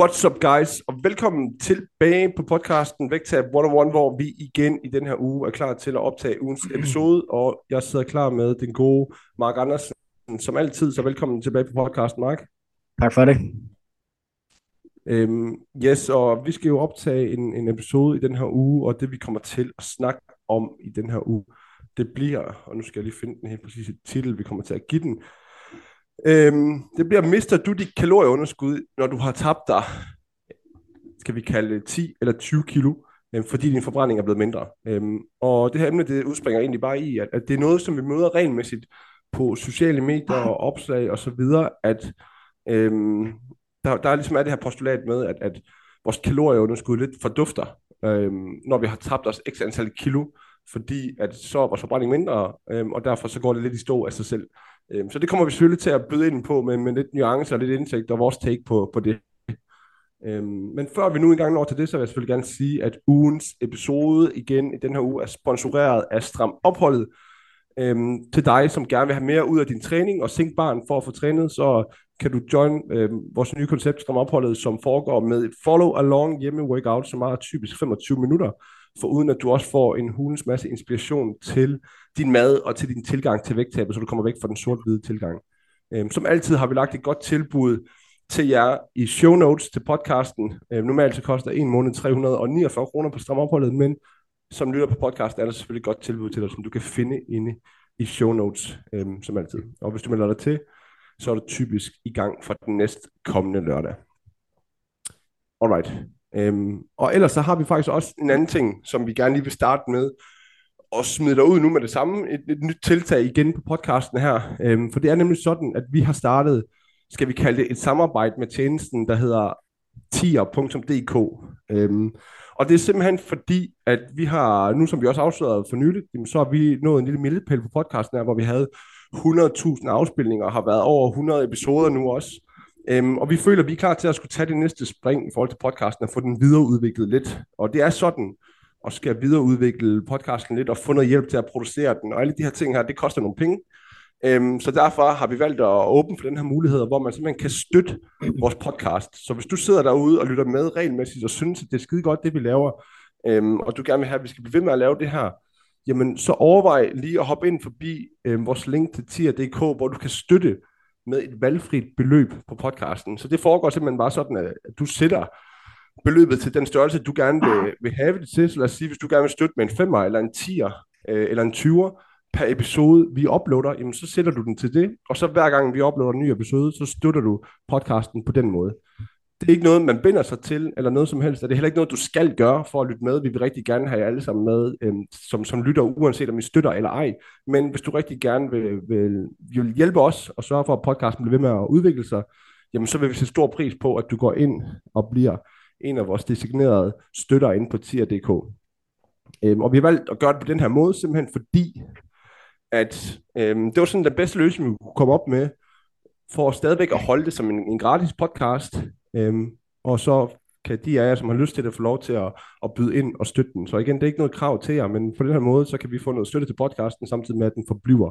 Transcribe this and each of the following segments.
What's up guys, og velkommen tilbage på podcasten Vægtab 101, hvor vi igen i den her uge er klar til at optage ugens episode, og jeg sidder klar med den gode Mark Andersen, som altid, så velkommen tilbage på podcasten, Mark. Tak for det. Øhm, yes, og vi skal jo optage en, en episode i den her uge, og det vi kommer til at snakke om i den her uge, det bliver, og nu skal jeg lige finde den helt præcise titel, vi kommer til at give den, Øhm, det bliver, mister du dit kalorieunderskud, når du har tabt dig, skal vi kalde det 10 eller 20 kilo, øhm, fordi din forbrænding er blevet mindre. Øhm, og det her emne, det udspringer egentlig bare i, at, at det er noget, som vi møder regelmæssigt på sociale medier og opslag og så videre, at øhm, der, der er ligesom er det her postulat med, at, at vores kalorieunderskud lidt fordufter, øhm, når vi har tabt os x antal kilo, fordi at så er vores forbrænding mindre, øhm, og derfor så går det lidt i stå af sig selv. Øhm, så det kommer vi selvfølgelig til at byde ind på med, med lidt nuancer og lidt indsigt og vores take på, på det. Øhm, men før vi nu engang når til det, så vil jeg selvfølgelig gerne sige, at ugens episode igen i den her uge er sponsoreret af Stram Opholdet. Øhm, til dig, som gerne vil have mere ud af din træning og sænke barn for at få trænet, så kan du join øh, vores nye koncept som Opholdet, som foregår med et follow-along hjemme workout, som er typisk 25 minutter, for uden at du også får en hulens masse inspiration til din mad og til din tilgang til vægttabet, så du kommer væk fra den sort-hvide tilgang. Øh, som altid har vi lagt et godt tilbud til jer i show notes til podcasten. Øh, normalt så koster en måned 349 kroner på stramopholdet, men som lytter på podcasten er der selvfølgelig et godt tilbud til dig, som du kan finde inde i show notes, øh, som altid. Og hvis du melder dig til, så er du typisk i gang for den næste kommende lørdag. Alright. Øhm, og ellers så har vi faktisk også en anden ting, som vi gerne lige vil starte med, og smide dig ud nu med det samme, et, et nyt tiltag igen på podcasten her. Øhm, for det er nemlig sådan, at vi har startet, skal vi kalde det et samarbejde med tjenesten, der hedder tier.dk. Øhm, og det er simpelthen fordi, at vi har, nu som vi også afslørede for nylig, så har vi nået en lille milepæl på podcasten her, hvor vi havde 100.000 afspilninger og har været over 100 episoder nu også. Øhm, og vi føler, at vi er klar til at skulle tage det næste spring i forhold til podcasten og få den videreudviklet lidt. Og det er sådan, og skal videreudvikle podcasten lidt og få noget hjælp til at producere den. Og alle de her ting her, det koster nogle penge. Øhm, så derfor har vi valgt at åbne for den her mulighed, hvor man simpelthen kan støtte vores podcast. Så hvis du sidder derude og lytter med regelmæssigt og synes, at det er skide godt, det vi laver, øhm, og du gerne vil have, at vi skal blive ved med at lave det her, jamen så overvej lige at hoppe ind forbi øh, vores link til tier.dk, hvor du kan støtte med et valgfrit beløb på podcasten. Så det foregår simpelthen bare sådan, at du sætter beløbet til den størrelse, du gerne vil, vil have det til. Så lad os sige, hvis du gerne vil støtte med en 5'er, eller en 10'er, øh, eller en 20'er per episode, vi uploader, jamen så sætter du den til det, og så hver gang vi uploader en ny episode, så støtter du podcasten på den måde. Det er ikke noget, man binder sig til, eller noget som helst, og det er heller ikke noget, du skal gøre for at lytte med. Vi vil rigtig gerne have jer alle sammen med, øh, som, som lytter, uanset om I støtter eller ej. Men hvis du rigtig gerne vil, vil, vil hjælpe os og sørge for, at podcasten bliver ved med at udvikle sig, jamen så vil vi se stor pris på, at du går ind og bliver en af vores designerede støtter inde på tier.dk. Øhm, og vi har valgt at gøre det på den her måde, simpelthen fordi, at øhm, det var sådan den bedste løsning, vi kunne komme op med, for stadigvæk at holde det som en, en gratis podcast, øhm, og så kan de af jer, som har lyst til det, få lov til at, at byde ind og støtte den. Så igen, det er ikke noget krav til jer, men på den her måde, så kan vi få noget støtte til podcasten, samtidig med, at den forbliver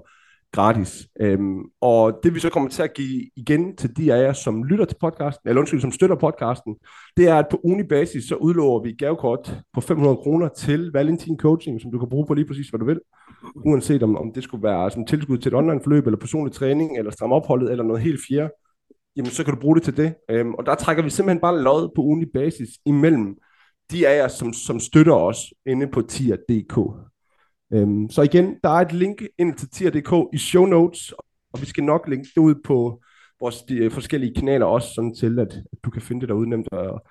gratis. Øhm, og det vi så kommer til at give igen til de af jer, som lytter til podcasten, eller undskyld, som støtter podcasten, det er, at på unibasis, så udlover vi gavekort på 500 kroner til Valentin Coaching, som du kan bruge på lige præcis, hvad du vil. Uanset om, om det skulle være som tilskud til et online forløb, eller personlig træning, eller stram opholdet, eller noget helt fjerde, jamen så kan du bruge det til det. Øhm, og der trækker vi simpelthen bare lod på ugenlig basis imellem de af jer, som, som støtter os inde på tier.dk. Øhm, så igen, der er et link ind til tier.dk i show notes, og vi skal nok linke det ud på vores de øh, forskellige kanaler også, sådan til at, at du kan finde det derude nemt og,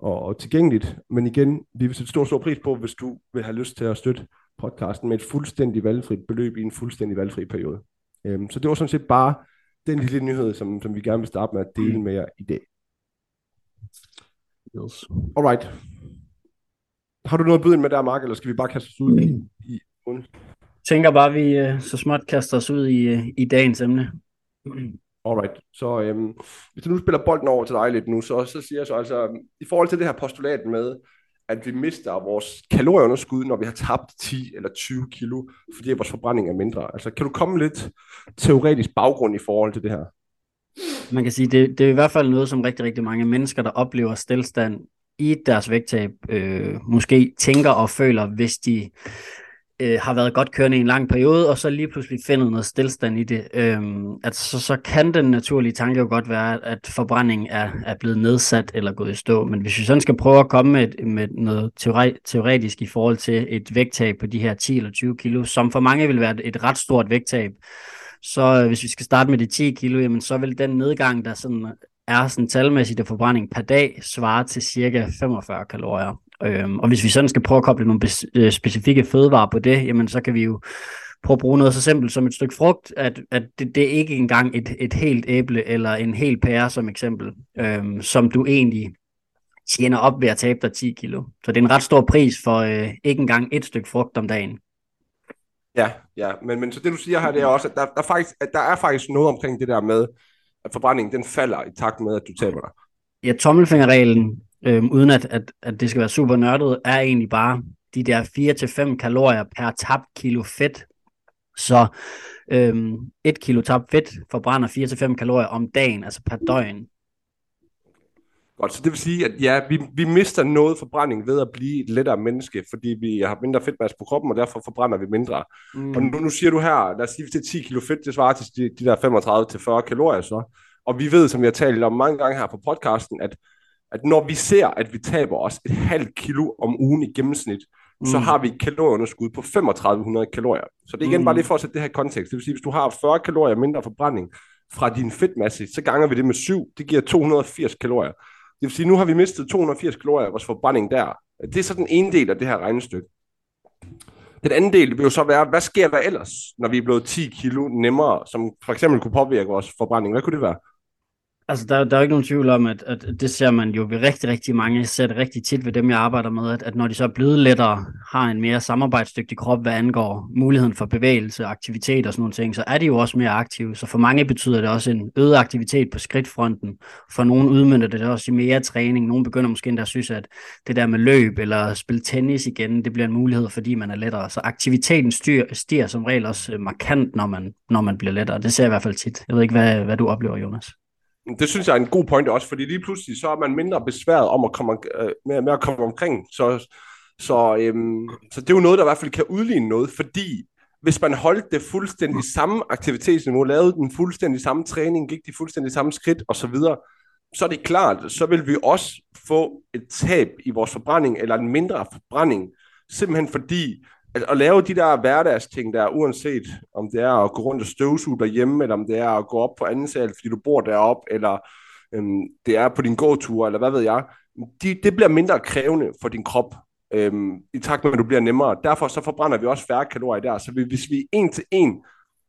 og, og tilgængeligt. Men igen, vi vil sætte stor, stor pris på, hvis du vil have lyst til at støtte podcasten med et fuldstændig valgfrit beløb i en fuldstændig valgfri periode. Øhm, så det var sådan set bare det er en lille nyhed, som, som vi gerne vil starte med at dele med jer i dag. Yes. Alright. Har du noget at byde ind med der, Mark, eller skal vi bare kaste os ud i, i Jeg tænker bare, at vi øh, så småt kaster os ud i, øh, i dagens emne. Alright, så øhm, hvis du nu spiller bolden over til dig lidt nu, så, så siger jeg så altså, i forhold til det her postulat med, at vi mister vores kalorieunderskud, når vi har tabt 10 eller 20 kilo, fordi vores forbrænding er mindre. Altså, kan du komme lidt teoretisk baggrund i forhold til det her? Man kan sige, det, det er i hvert fald noget, som rigtig, rigtig mange mennesker, der oplever stillstand i deres vægttab, øh, måske tænker og føler, hvis de øh, har været godt kørende i en lang periode, og så lige pludselig finder noget stillstand i det, øh, at så, så kan den naturlige tanke jo godt være, at forbrændingen er, er blevet nedsat eller gået i stå. Men hvis vi sådan skal prøve at komme med, med noget teori, teoretisk i forhold til et vægttab på de her 10 eller 20 kilo, som for mange vil være et, ret stort vægttab, så øh, hvis vi skal starte med de 10 kilo, jamen, så vil den nedgang, der sådan er sådan talmæssigt af forbrænding per dag, svare til cirka 45 kalorier. Øhm, og hvis vi sådan skal prøve at koble nogle øh, specifikke fødevarer på det, jamen så kan vi jo prøve at bruge noget så simpelt som et stykke frugt, at, at det, det er ikke engang et, et helt æble eller en hel pære som eksempel, øhm, som du egentlig tjener op ved at tabe dig 10 kilo. Så det er en ret stor pris for øh, ikke engang et stykke frugt om dagen. Ja, ja. Men, men så det du siger her, det er også, at der, der, faktisk, at der er faktisk noget omkring det der med, at forbrændingen den falder i takt med, at du taber dig. Ja, tommelfingerreglen øhm, uden at, at, at det skal være super nørdet, er egentlig bare de der 4-5 kalorier per tabt kilo fedt. Så øhm, et kilo tabt fedt forbrænder 4-5 kalorier om dagen, altså per døgn. Godt, så det vil sige, at ja, vi, vi mister noget forbrænding ved at blive et lettere menneske, fordi vi har mindre fedtmasse på kroppen, og derfor forbrænder vi mindre. Mm. Og nu, nu siger du her, lad os sige, hvis det er 10 kilo fedt, det svarer til de, de der 35-40 kalorier så. Og vi ved, som jeg har talt om mange gange her på podcasten, at at når vi ser, at vi taber os et halvt kilo om ugen i gennemsnit, mm. så har vi et kalorieunderskud på 3500 kalorier. Så det er igen mm. bare lige for at sætte det her kontekst. Det vil sige, hvis du har 40 kalorier mindre forbrænding fra din fedtmasse, så ganger vi det med 7. Det giver 280 kalorier. Det vil sige, nu har vi mistet 280 kalorier af vores forbrænding der. Det er så den ene del af det her regnestykke. Den anden del vil jo så være, hvad sker der ellers, når vi er blevet 10 kilo nemmere, som for eksempel kunne påvirke vores forbrænding? Hvad kunne det være? Altså, der, der er jo ikke nogen tvivl om, at, at det ser man jo ved rigtig, rigtig mange. Jeg ser det rigtig tit ved dem, jeg arbejder med, at, at når de så er blevet lettere, har en mere samarbejdsdygtig krop, hvad angår muligheden for bevægelse, aktivitet og sådan nogle ting, så er de jo også mere aktive. Så for mange betyder det også en øget aktivitet på skridtfronten. For nogle udmyndter det også i mere træning. Nogle begynder måske endda at synes, at det der med løb eller spille tennis igen, det bliver en mulighed, fordi man er lettere. Så aktiviteten styr, stiger som regel også markant, når man, når man bliver lettere. Det ser jeg i hvert fald tit. Jeg ved ikke, hvad, hvad du oplever, Jonas. Det synes jeg er en god point også, fordi lige pludselig så er man mindre besværet om at komme, øh, med, med at komme omkring. Så, så, øhm, så det er jo noget, der i hvert fald kan udligne noget, fordi hvis man holdt det fuldstændig samme aktivitetsniveau, lavede den fuldstændig samme træning, gik de fuldstændig samme skridt osv., så er det klart, så vil vi også få et tab i vores forbrænding, eller en mindre forbrænding, simpelthen fordi, at, at lave de der hverdagsting der, uanset om det er at gå rundt og støvsuge derhjemme, eller om det er at gå op på anden sal, fordi du bor deroppe, eller øhm, det er på din gåtur, eller hvad ved jeg, de, det bliver mindre krævende for din krop, øhm, i takt med, at du bliver nemmere. Derfor så forbrænder vi også færre kalorier der. Så hvis vi en til en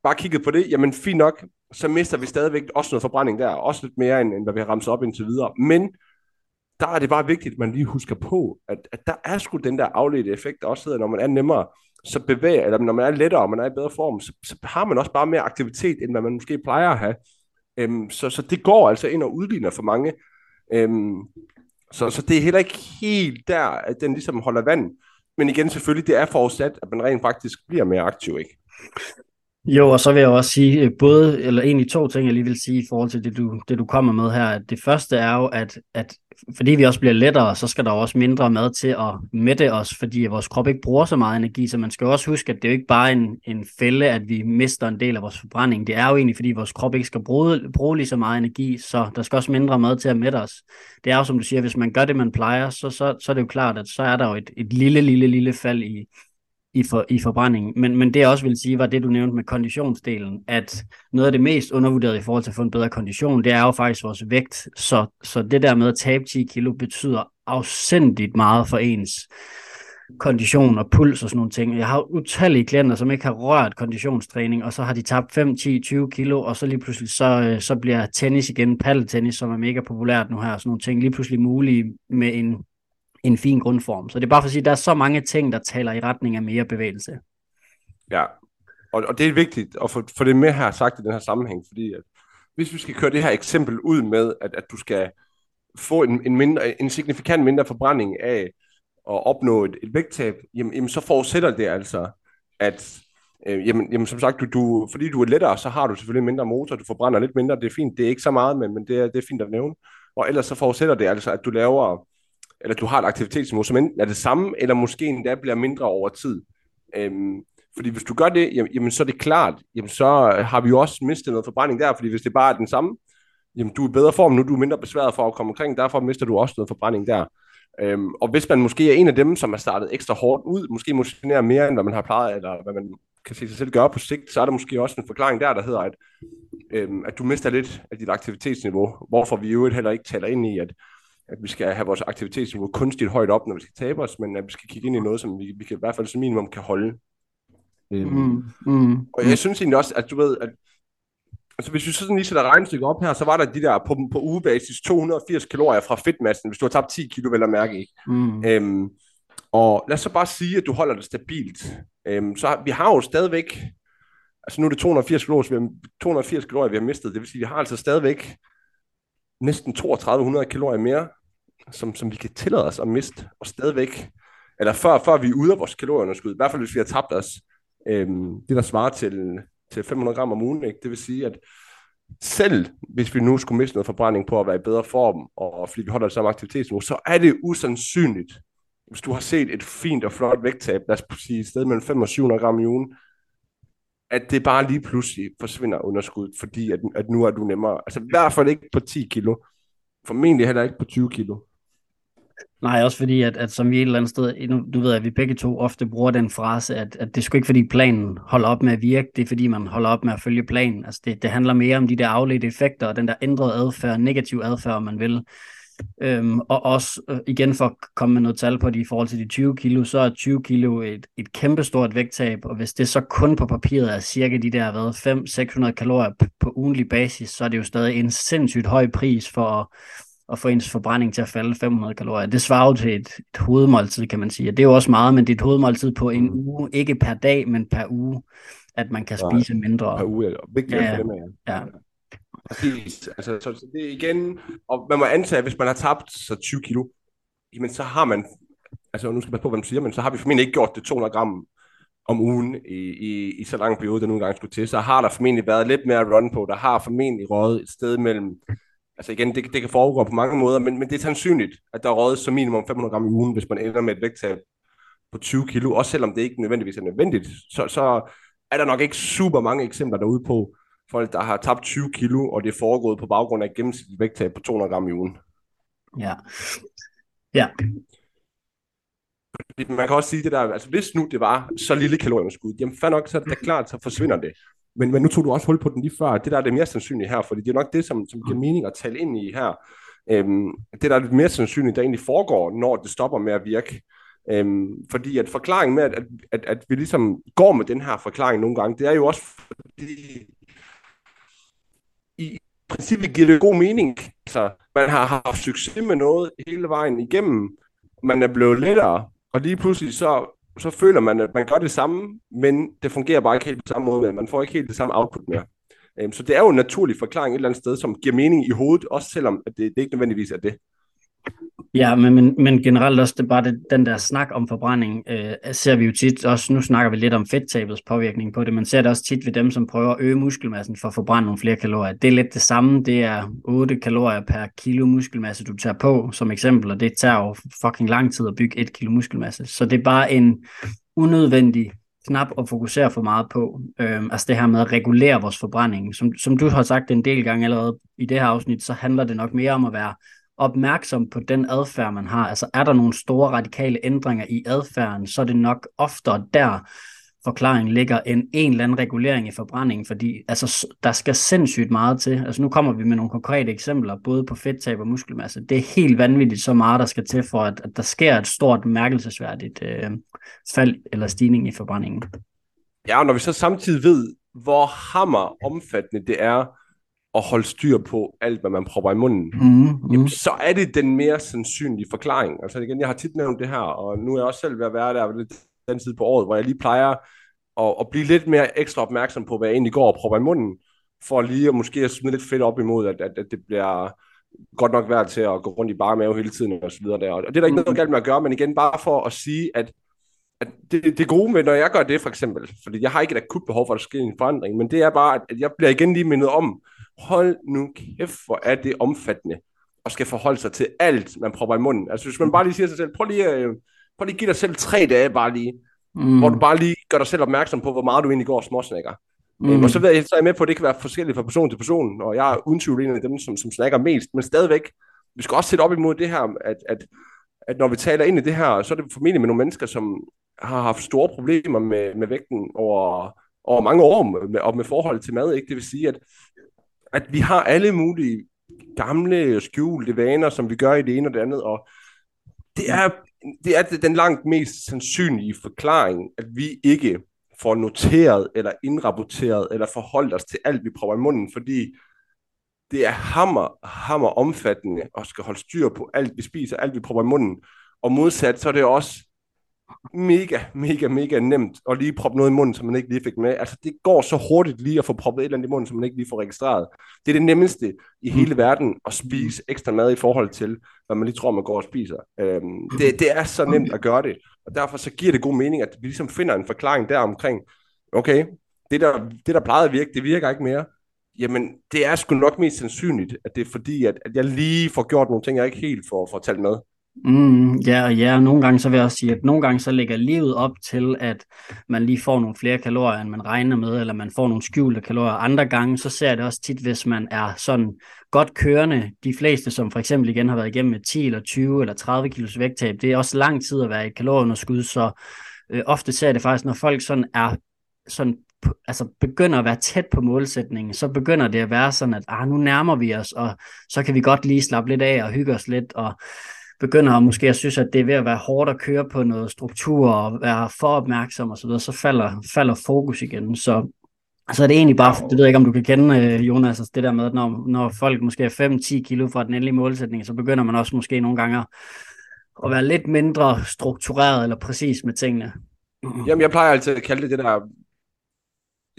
bare kiggede på det, jamen fint nok, så mister vi stadigvæk også noget forbrænding der, også lidt mere, end, end hvad vi har ramt op indtil videre. Men der er det bare vigtigt, at man lige husker på, at, at der er sgu den der afledte effekt, der også hedder, når man er nemmere, så bevæger, eller når man er lettere, og man er i bedre form, så, så har man også bare mere aktivitet, end hvad man måske plejer at have. Øhm, så, så det går altså ind og udligner for mange. Øhm, så, så det er heller ikke helt der, at den ligesom holder vand. Men igen, selvfølgelig, det er forudsat, at man rent faktisk bliver mere aktiv, ikke? Jo, og så vil jeg også sige, øh, både, eller egentlig to ting, jeg lige vil sige i forhold til det, du, det, du kommer med her. At det første er jo, at, at fordi vi også bliver lettere, så skal der også mindre mad til at mætte os, fordi vores krop ikke bruger så meget energi, så man skal også huske, at det er jo ikke bare en, en fælde, at vi mister en del af vores forbrænding. Det er jo egentlig, fordi vores krop ikke skal bruge, bruge lige så meget energi, så der skal også mindre mad til at mætte os. Det er jo, som du siger, hvis man gør det, man plejer, så, så, så er det jo klart, at så er der jo et, et lille, lille, lille fald i, i, for, i forbrændingen. Men, men det jeg også vil sige, var det, du nævnte med konditionsdelen, at noget af det mest undervurderede i forhold til at få en bedre kondition, det er jo faktisk vores vægt. Så, så det der med at tabe 10 kilo betyder afsindigt meget for ens kondition og puls og sådan nogle ting. Jeg har utallige klienter, som ikke har rørt konditionstræning, og så har de tabt 5, 10, 20 kilo, og så lige pludselig så, øh, så bliver tennis igen, paddeltennis, som er mega populært nu her, og sådan nogle ting, lige pludselig mulige med en, en fin grundform. Så det er bare for at sige, at der er så mange ting, der taler i retning af mere bevægelse. Ja, og, og det er vigtigt at få, få det med her sagt i den her sammenhæng, fordi at hvis vi skal køre det her eksempel ud med, at, at du skal få en, en, mindre, en signifikant mindre forbrænding af at opnå et, et vægttab, jamen, jamen så forudsætter det altså, at øh, jamen, jamen som sagt, du, du, fordi du er lettere, så har du selvfølgelig mindre motor, du forbrænder lidt mindre, det er fint, det er ikke så meget, men, men det, er, det er fint at nævne. Og ellers så forudsætter det altså, at du laver, eller du har et aktivitetsniveau, som enten er det samme, eller måske endda bliver mindre over tid. Øhm, fordi hvis du gør det, jamen, jamen så er det klart, jamen så har vi jo også mistet noget forbrænding der, fordi hvis det bare er den samme, jamen du er i bedre form nu, du er mindre besværet for at komme omkring, derfor mister du også noget forbrænding der. Øhm, og hvis man måske er en af dem, som har startet ekstra hårdt ud, måske motionerer mere, end hvad man har plejet, eller hvad man kan se sig selv gøre på sigt, så er der måske også en forklaring der, der hedder, at, øhm, at du mister lidt af dit aktivitetsniveau, hvorfor vi jo heller ikke taler ind i, at, at vi skal have vores aktivitetsniveau kunstigt højt op, når vi skal tabe os, men at vi skal kigge ind i noget, som vi, vi kan, i hvert fald som minimum kan holde. Øhm, mm, mm, og jeg synes egentlig også, at du ved, at Altså hvis vi så sådan lige sætter regnestykket op her, så var der de der på, på ugebasis 280 kalorier fra fedtmassen, hvis du har tabt 10 kilo, vel at mærke ikke. Mm. Øhm, og lad os så bare sige, at du holder det stabilt. Øhm, så vi har jo stadigvæk, altså nu er det 280 kalorier, vi har, 280 kalorier, vi har mistet. Det vil sige, at vi har altså stadigvæk næsten 3200 kalorier mere, som, som vi kan tillade os at miste, og stadigvæk, eller før, før vi er ude af vores kalorieunderskud, i hvert fald hvis vi har tabt os, øhm, det der svarer til til 500 gram om ugen. Ikke? Det vil sige, at selv hvis vi nu skulle miste noget forbrænding på at være i bedre form, og fordi vi holder det samme aktivitetsniveau, så er det usandsynligt, hvis du har set et fint og flot vægttab, lad os sige et sted mellem 500 og 700 gram i ugen, at det bare lige pludselig forsvinder underskud, fordi at, at nu er du nemmere. Altså i hvert fald ikke på 10 kilo. Formentlig heller ikke på 20 kilo. Nej, også fordi, at, at som vi et eller andet sted, nu, du ved, at vi begge to ofte bruger den frase, at, at det er sgu ikke fordi planen holder op med at virke, det er fordi man holder op med at følge planen. Altså det, det handler mere om de der afledte effekter, og den der ændrede adfærd, negativ adfærd, om man vil. Øhm, og også øh, igen for at komme med noget tal på det i forhold til de 20 kilo, så er 20 kilo et, et kæmpestort vægttab, og hvis det så kun på papiret er cirka de der 500-600 kalorier på ugenlig basis, så er det jo stadig en sindssygt høj pris for at få ens forbrænding til at falde 500 kalorier. Det svarer jo til et, et hovedmåltid, kan man sige. Og det er jo også meget, men det er et hovedmåltid på en mm. uge, ikke per dag, men per uge, at man kan spise Nej, mindre. Per uge, eller vigtigt ja, for dem, ja. ja. Præcis. Altså, så det er igen, og man må antage, at hvis man har tabt så 20 kilo, jamen så har man, altså nu skal man på, hvad man siger, men så har vi formentlig ikke gjort det 200 gram om ugen i, i, i så lang periode, der nogle gange skulle til. Så har der formentlig været lidt mere run på. Der har formentlig rådet et sted mellem altså igen, det, det kan foregå på mange måder, men, men det er sandsynligt, at der er rådet som minimum 500 gram i ugen, hvis man ender med et vægttab på 20 kilo, også selvom det ikke nødvendigvis er nødvendigt, så, så er der nok ikke super mange eksempler derude på folk, der har tabt 20 kilo, og det er foregået på baggrund af gennemsnitligt vægttab på 200 gram i ugen. Ja. Ja. Man kan også sige det der, altså hvis nu det var så lille kalorieunderskud, jamen fair nok, så er det klart, så forsvinder det. Men, men nu tog du også hul på den lige før. Det der er det mere sandsynlige her, fordi det er nok det, som, som giver mening at tale ind i her. Øhm, det der er det mere sandsynlige, der egentlig foregår, når det stopper med at virke. Øhm, fordi at forklaringen med, at, at, at vi ligesom går med den her forklaring nogle gange, det er jo også fordi, i princippet giver det god mening. Altså, man har haft succes med noget hele vejen igennem, man er blevet lettere, og lige pludselig så så føler man, at man gør det samme, men det fungerer bare ikke helt på samme måde, man får ikke helt det samme output mere. Øhm, så det er jo en naturlig forklaring et eller andet sted, som giver mening i hovedet, også selvom det, det ikke nødvendigvis er det. Ja, men, men, men generelt også det, bare det, den der snak om forbrænding, øh, ser vi jo tit, også nu snakker vi lidt om fedttabets påvirkning på det, man ser det også tit ved dem, som prøver at øge muskelmassen for at forbrænde nogle flere kalorier. Det er lidt det samme, det er 8 kalorier per kilo muskelmasse, du tager på som eksempel, og det tager jo fucking lang tid at bygge et kilo muskelmasse. Så det er bare en unødvendig knap at fokusere for meget på. Øhm, altså det her med at regulere vores forbrænding. Som, som du har sagt en del gange allerede i det her afsnit, så handler det nok mere om at være opmærksom på den adfærd, man har. Altså er der nogle store radikale ændringer i adfærden, så er det nok oftere der, forklaring ligger en, en eller anden regulering i forbrændingen, fordi altså, der skal sindssygt meget til. Altså nu kommer vi med nogle konkrete eksempler, både på fedttab og muskelmasse. Det er helt vanvittigt så meget, der skal til for, at, at der sker et stort mærkelsesværdigt øh, fald eller stigning i forbrændingen. Ja, og når vi så samtidig ved, hvor hammer omfattende det er at holde styr på alt, hvad man propper i munden, mm, mm. Jamen, så er det den mere sandsynlige forklaring. Altså igen, jeg har tit nævnt det her, og nu er jeg også selv ved at være der ved den tid på året, hvor jeg lige plejer at, at blive lidt mere ekstra opmærksom på, hvad jeg egentlig går og propper i munden, for lige at måske at smide lidt fedt op imod, at, at, at det bliver godt nok værd til at gå rundt i bare mave hele tiden og så videre der. Og det er der ikke noget galt med at gøre, men igen bare for at sige, at at det, det gode med, når jeg gør det for eksempel, fordi jeg har ikke et akut behov for, at der sker en forandring, men det er bare, at jeg bliver igen lige mindet om, hold nu kæft, hvor er det omfattende, og skal forholde sig til alt, man prøver i munden. Altså hvis man bare lige siger sig selv, prøv lige, øh, prøv lige at give dig selv tre dage bare lige, mm. hvor du bare lige gør dig selv opmærksom på, hvor meget du egentlig går og småsnakker. Mm. Øhm, og så, ved jeg, så er jeg med på, at det kan være forskelligt fra person til person, og jeg er uden tvivl en af dem, som, som snakker mest, men stadigvæk, vi skal også sætte op imod det her, at, at, at når vi taler ind i det her, så er det formentlig med nogle mennesker, som har haft store problemer med, med vægten over, over mange år, med, og med forhold til mad, ikke? Det vil sige, at, at vi har alle mulige gamle, skjulte vaner, som vi gør i det ene og det andet, og det er, det er den langt mest sandsynlige forklaring, at vi ikke får noteret eller indrapporteret eller forholdt os til alt, vi prøver i munden, fordi det er hammer, hammer omfattende og skal holde styr på alt, vi spiser, alt, vi prøver i munden. Og modsat, så er det også mega, mega, mega nemt at lige proppe noget i munden, som man ikke lige fik med. Altså, det går så hurtigt lige at få proppet et eller andet i munden, som man ikke lige får registreret. Det er det nemmeste i hele verden at spise ekstra mad i forhold til, hvad man lige tror, man går og spiser. Øhm, det, det er så nemt at gøre det, og derfor så giver det god mening, at vi ligesom finder en forklaring der omkring, okay, det der, det der plejede at virke, det virker ikke mere. Jamen, det er sgu nok mest sandsynligt, at det er fordi, at, at jeg lige får gjort nogle ting, jeg ikke helt får, får talt med. Mm, ja, og ja, nogle gange så vil jeg også sige, at nogle gange så lægger livet op til, at man lige får nogle flere kalorier, end man regner med, eller man får nogle skjulte kalorier. Andre gange så ser jeg det også tit, hvis man er sådan godt kørende. De fleste, som for eksempel igen har været igennem med 10 eller 20 eller 30 kilos vægttab, det er også lang tid at være i kalorieunderskud, så øh, ofte ser jeg det faktisk, når folk sådan er sådan altså begynder at være tæt på målsætningen, så begynder det at være sådan, at ah, nu nærmer vi os, og så kan vi godt lige slappe lidt af og hygge os lidt, og begynder at måske at synes, at det er ved at være hårdt at køre på noget struktur og være for opmærksom osv., så, så falder, falder fokus igen. Så så er det egentlig bare, det ved jeg ikke, om du kan kende, øh, Jonas, altså det der med, at når, når folk måske er 5-10 kilo fra den endelige målsætning, så begynder man også måske nogle gange at være lidt mindre struktureret eller præcis med tingene. Jamen, jeg plejer altid at kalde det det der,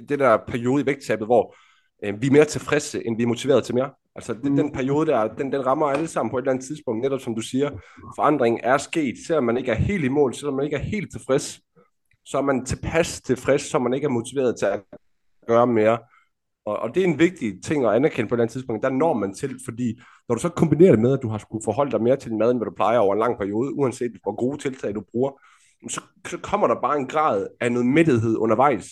det der periode i vægttabet, hvor øh, vi er mere tilfredse, end vi er motiveret til mere. Altså det, den periode der, den, den rammer alle sammen på et eller andet tidspunkt, netop som du siger, forandringen er sket, selvom man ikke er helt i mål, selvom man ikke er helt tilfreds, så er man tilpas tilfreds, så man ikke er motiveret til at gøre mere. Og, og det er en vigtig ting at anerkende på et eller andet tidspunkt, der når man til, fordi når du så kombinerer det med, at du har skulle forholde dig mere til din mad, end hvad du plejer over en lang periode, uanset hvor gode tiltag du bruger, så, så kommer der bare en grad af noget mættethed undervejs,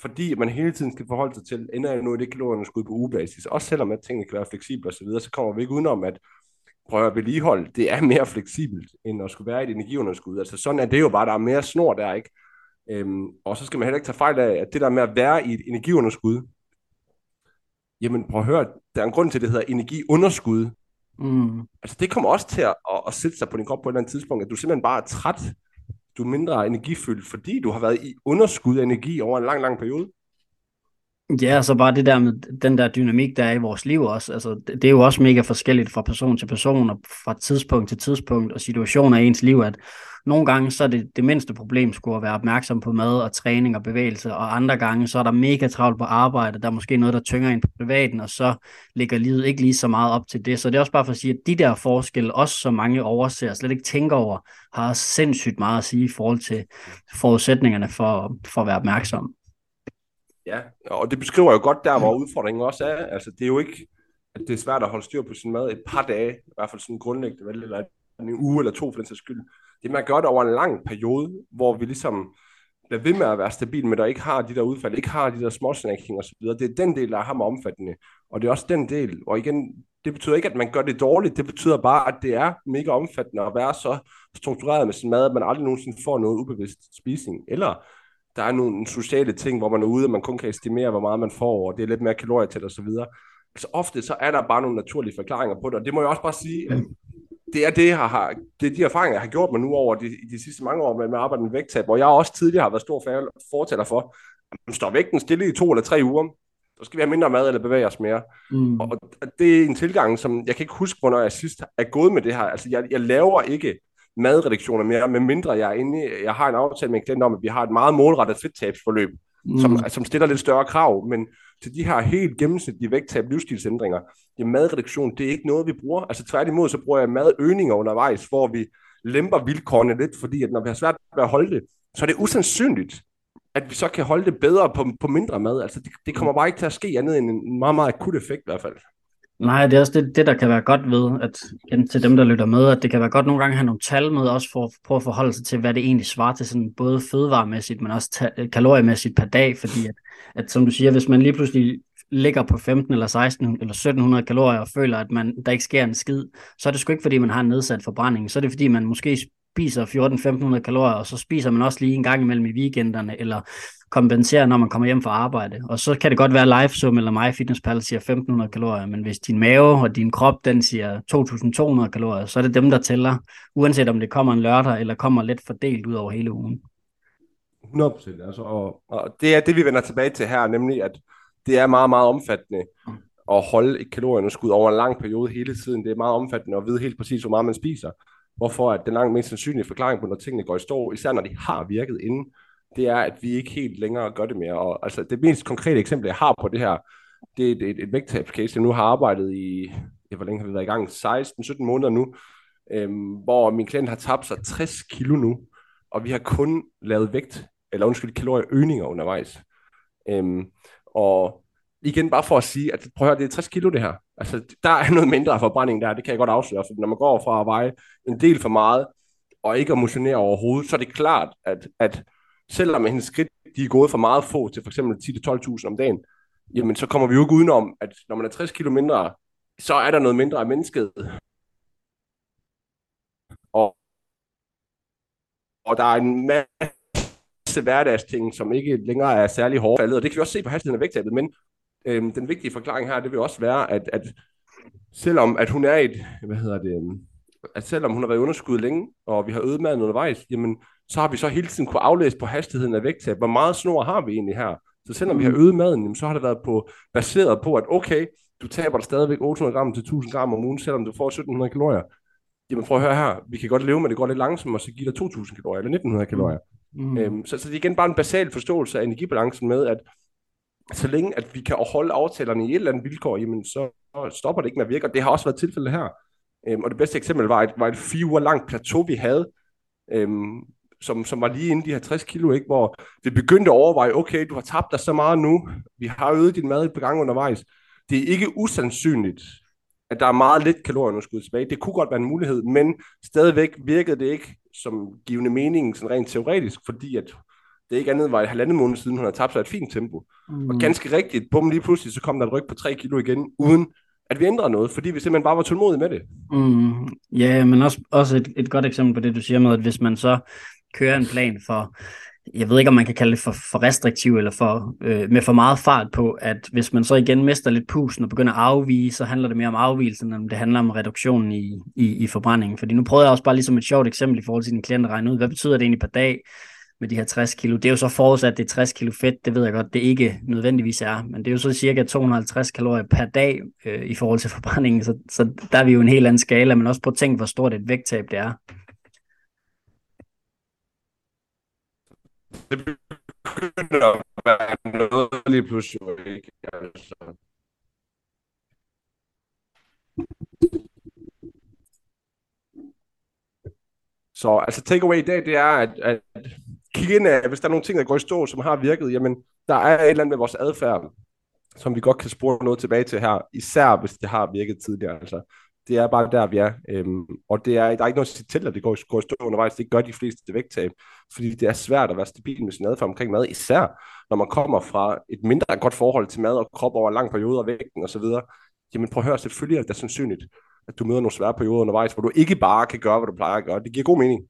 fordi man hele tiden skal forholde sig til, ender jeg nu i det kalorieunderskud på ugebasis, også selvom at tingene kan være fleksible osv., så, så kommer vi ikke udenom, at prøve at vedligeholde, det er mere fleksibelt, end at skulle være i et energiunderskud. Altså sådan er det jo bare, der er mere snor der, ikke? Øhm, og så skal man heller ikke tage fejl af, at det der med at være i et energiunderskud, jamen prøv at høre, der er en grund til, at det hedder energiunderskud. Mm. Altså det kommer også til at, at, at sætte sig på din krop på et eller andet tidspunkt, at du simpelthen bare er træt du er mindre energifyldt, fordi du har været i underskud af energi over en lang, lang periode. Ja, så bare det der med den der dynamik, der er i vores liv også. Altså, det er jo også mega forskelligt fra person til person, og fra tidspunkt til tidspunkt, og situationer i ens liv, at nogle gange så er det det mindste problem skulle at være opmærksom på mad og træning og bevægelse, og andre gange så er der mega travlt på arbejde, der er måske noget, der tynger ind på privaten, og så ligger livet ikke lige så meget op til det. Så det er også bare for at sige, at de der forskelle, også så mange overser, slet ikke tænker over, har sindssygt meget at sige i forhold til forudsætningerne for, for at være opmærksom. Ja, og det beskriver jo godt der, hvor udfordringen også er. Altså, det er jo ikke, at det er svært at holde styr på sin mad et par dage, i hvert fald sådan grundlæggende, eller en uge eller to for den sags skyld. Det man gør det over en lang periode, hvor vi ligesom bliver ved med at være stabil, men der ikke har de der udfald, ikke har de der småsnacking osv. Det er den del, der har med omfattende. Og det er også den del, og igen, det betyder ikke, at man gør det dårligt, det betyder bare, at det er mega omfattende at være så struktureret med sin mad, at man aldrig nogensinde får noget ubevidst spisning, eller der er nogle sociale ting, hvor man er ude, og man kun kan estimere, hvor meget man får, og det er lidt mere kalorier til og så videre. Så ofte så er der bare nogle naturlige forklaringer på det, og det må jeg også bare sige, at det er det, jeg har, det er de erfaringer, jeg har gjort mig nu over de, de sidste mange år med, med arbejde med vægttab, hvor jeg også tidligere har været stor fortæller for, at står vægten stille i to eller tre uger, så skal vi have mindre mad eller bevæge os mere. Mm. Og det er en tilgang, som jeg kan ikke huske, hvornår jeg sidst er gået med det her. Altså, jeg, jeg laver ikke madreduktioner mere, med mindre jeg er inde jeg har en aftale med en klient om, at vi har et meget målrettet fedttabsforløb, mm. som, som stiller lidt større krav, men til de her helt gennemsnitlige vægttab livsstilsændringer, det madreduktion, det er ikke noget, vi bruger. Altså tværtimod, så bruger jeg madøgninger undervejs, hvor vi lemper vilkårene lidt, fordi at når vi har svært ved at holde det, så er det usandsynligt, at vi så kan holde det bedre på, på mindre mad. Altså det, det kommer bare ikke til at ske andet end en meget, meget akut effekt i hvert fald. Nej, det er også det, det, der kan være godt ved, at til dem, der lytter med, at det kan være godt nogle gange at have nogle tal med, også for at prøve at forholde sig til, hvad det egentlig svarer til, sådan både fødevaremæssigt, men også ta- øh, kaloriemæssigt per dag, fordi at, at, som du siger, hvis man lige pludselig ligger på 15 eller 16 eller 1700 kalorier og føler, at man, der ikke sker en skid, så er det sgu ikke, fordi man har en nedsat forbrænding, så er det, fordi man måske spiser 14-1500 kalorier, og så spiser man også lige en gang imellem i weekenderne, eller kompenserer, når man kommer hjem fra arbejde. Og så kan det godt være LiveSum eller mig Fitnesspal siger 1500 kalorier, men hvis din mave og din krop, den siger 2200 kalorier, så er det dem, der tæller, uanset om det kommer en lørdag, eller kommer lidt fordelt ud over hele ugen. 100%. Altså, og, og det er det, vi vender tilbage til her, nemlig at det er meget, meget omfattende at holde et kalorieunderskud over en lang periode hele tiden. Det er meget omfattende at vide helt præcis, hvor meget man spiser. Hvorfor at den langt mest sandsynlige forklaring på, når tingene går i stå, især når de har virket inden, det er, at vi ikke helt længere gør det mere. Og altså, det mest konkrete eksempel, jeg har på det her, det er et, et, et vægttabscase, jeg nu har arbejdet i, ja, hvor længe har vi været i gang? 16-17 måneder nu, øhm, hvor min klient har tabt sig 60 kilo nu, og vi har kun lavet vægt, eller undskyld, kalorieøgninger undervejs. Øhm, og igen bare for at sige, at prøv at høre, det er 60 kilo det her. Altså, der er noget mindre forbrænding der, det kan jeg godt afsløre, for når man går fra at veje en del for meget, og ikke at motionere overhovedet, så er det klart, at, at selvom hendes skridt de er gået for meget få til for eksempel 10-12.000 om dagen, jamen så kommer vi jo ikke udenom, at når man er 60 kilo mindre, så er der noget mindre af mennesket. Og, og der er en masse hverdagsting, som ikke længere er særlig hårdt og det kan vi også se på hastigheden af vægttabet, men øhm, den vigtige forklaring her, det vil også være, at, at selvom at hun er et, hvad hedder det, øhm, at selvom hun har været i underskud længe, og vi har øget maden undervejs, jamen, så har vi så hele tiden kunne aflæse på hastigheden af vægttab, hvor meget snor har vi egentlig her. Så selvom vi har mm. øget maden, jamen, så har det været på, baseret på, at okay, du taber dig stadigvæk 800 gram til 1000 gram om ugen, selvom du får 1700 kalorier. Jamen prøv at høre her, vi kan godt leve med det går lidt langsomt, og så give dig 2000 kalorier eller 1900 kalorier. Mm. Øhm, så, så det er igen bare en basal forståelse af energibalancen med, at så længe at vi kan holde aftalerne i et eller andet vilkår, jamen så stopper det ikke med at virke, og det har også været tilfældet her. Øhm, og det bedste eksempel var et, var et fire uger langt plateau, vi havde, øhm, som, som var lige inden de her 60 kilo, ikke? hvor vi begyndte at overveje, okay, du har tabt dig så meget nu, vi har øget din mad et par gange undervejs. Det er ikke usandsynligt, at der er meget lidt kalorieunderskud tilbage. Det kunne godt være en mulighed, men stadigvæk virkede det ikke som givende mening, sådan rent teoretisk, fordi at det ikke andet var et halvandet måned siden, hun havde tabt sig et fint tempo. Mm. Og ganske rigtigt, bum lige pludselig, så kom der et ryg på 3 kilo igen, uden at vi ændrede noget, fordi vi simpelthen bare var tålmodige med det. Mm. Ja, men også, også et, et godt eksempel på det, du siger med, at hvis man så kører en plan for, jeg ved ikke, om man kan kalde det for, for restriktiv eller for, øh, med for meget fart på, at hvis man så igen mister lidt pusen og begynder at afvige, så handler det mere om afvielsen, end det handler om reduktionen i, i, i forbrændingen. Fordi nu prøvede jeg også bare ligesom et sjovt eksempel i forhold til din klient at regne ud, hvad betyder det egentlig per dag med de her 60 kilo? Det er jo så forudsat, at det er 60 kilo fedt, det ved jeg godt, det ikke nødvendigvis er, men det er jo så cirka 250 kalorier per dag øh, i forhold til forbrændingen, så, så der er vi jo en helt anden skala, men også på at tænke, hvor stort et vægttab det er. det begynder at være noget lige pludselig, ikke? Altså. Så altså takeaway i dag, det er at, at kigge ind af, hvis der er nogle ting, der går i stå, som har virket, jamen der er et eller andet med vores adfærd, som vi godt kan spore noget tilbage til her, især hvis det har virket tidligere. Altså, det er bare der, vi er. Øhm, og det er, der er ikke noget at til, at det går, går i stå undervejs. Det gør de fleste vægttab, fordi det er svært at være stabil med sin adfærd omkring mad, især når man kommer fra et mindre godt forhold til mad og krop over lang periode og vægten osv. Jamen prøv at høre, selvfølgelig er det sandsynligt, at du møder nogle svære perioder undervejs, hvor du ikke bare kan gøre, hvad du plejer at gøre. Det giver god mening.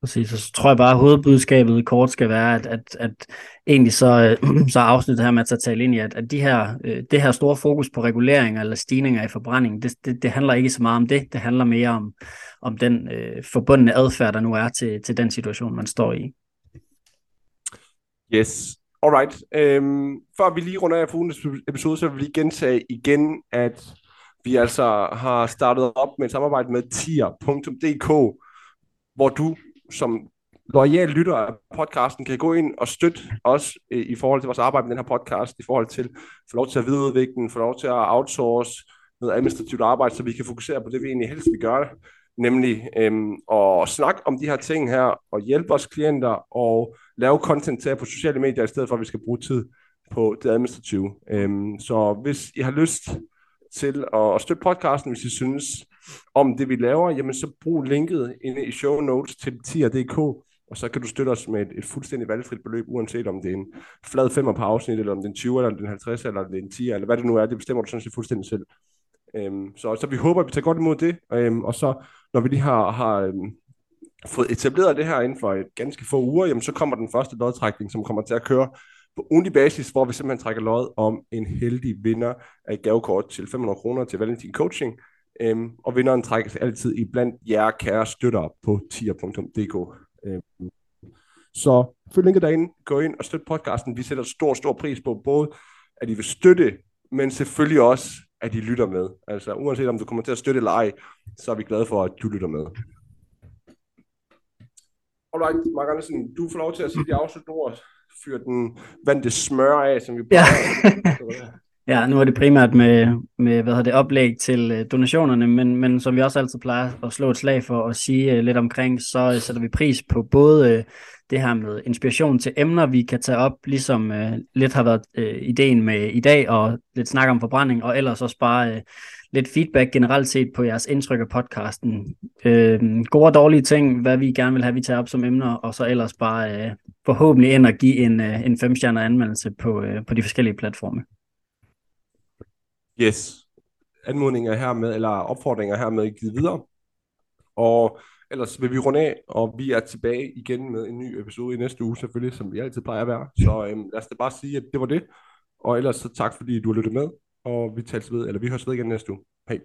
Præcis, så tror jeg bare, at hovedbudskabet kort skal være, at, at, at egentlig så, så afsnittet her med at tale ind i, at, at de her, øh, det her store fokus på regulering eller stigninger i forbrænding, det, det, det handler ikke så meget om det, det handler mere om, om den øh, forbundne adfærd, der nu er til, til den situation, man står i. Yes, alright. Øhm, før vi lige runder af for ugens episode, så vil vi lige gentage igen, at vi altså har startet op med et samarbejde med tier.dk, hvor du som lojal lytter af podcasten kan gå ind og støtte os øh, i forhold til vores arbejde med den her podcast, i forhold til at få lov til at videreudvikle den, få lov til at outsource noget administrativt arbejde, så vi kan fokusere på det, vi egentlig helst vil gøre, nemlig øhm, at snakke om de her ting her, og hjælpe vores klienter, og lave content til på sociale medier, i stedet for at vi skal bruge tid på det administrative. Øhm, så hvis I har lyst til at støtte podcasten, hvis I synes om det, vi laver, jamen så brug linket inde i show notes til tier.dk, og så kan du støtte os med et, et fuldstændig valgfrit beløb, uanset om det er en flad femmer på afsnit, eller om det er en 20, eller om det er en 50, eller om det er en 10, eller hvad det nu er, det bestemmer du sådan set fuldstændig selv. Øhm, så, så vi håber, at vi tager godt imod det, øhm, og så når vi lige har, har øhm, fået etableret det her inden for et ganske få uger, jamen så kommer den første lodtrækning, som kommer til at køre på ugenlig basis, hvor vi simpelthen trækker lod om en heldig vinder af et gavekort til 500 kroner til Valentin Coaching. Øhm, og vinderen trækkes altid i blandt jer kære støtter på tier.dk. Øhm, så følg linket derinde, gå ind og støt podcasten. Vi sætter stor, stor pris på både, at I vil støtte, men selvfølgelig også, at I lytter med. Altså uanset om du kommer til at støtte eller ej, så er vi glade for, at du lytter med. Alright, Mark Andersen, du får lov til at sige de afsluttende ord fyre den vante smør af, som vi ja. ja, nu er det primært med, med hvad hedder det, oplæg til øh, donationerne, men, men som vi også altid plejer at slå et slag for at sige øh, lidt omkring, så øh, sætter vi pris på både det her med inspiration til emner, vi kan tage op, ligesom øh, lidt har været øh, ideen med i dag, og lidt snak om forbrænding, og ellers også bare øh, lidt feedback generelt set på jeres indtryk af podcasten. Øh, gode og dårlige ting, hvad vi gerne vil have, vi tager op som emner, og så ellers bare øh, forhåbentlig ind og give en, øh, en femstjernet anmeldelse på, øh, på de forskellige platforme. Yes. Anmodninger hermed, eller opfordringer hermed givet videre. Og ellers vil vi runde af, og vi er tilbage igen med en ny episode i næste uge, selvfølgelig, som vi altid plejer at være. Så øhm, lad os da bare sige, at det var det. Og ellers så tak, fordi du har lyttet med og vi tales ved, eller vi høres ved igen næste uge. Hej.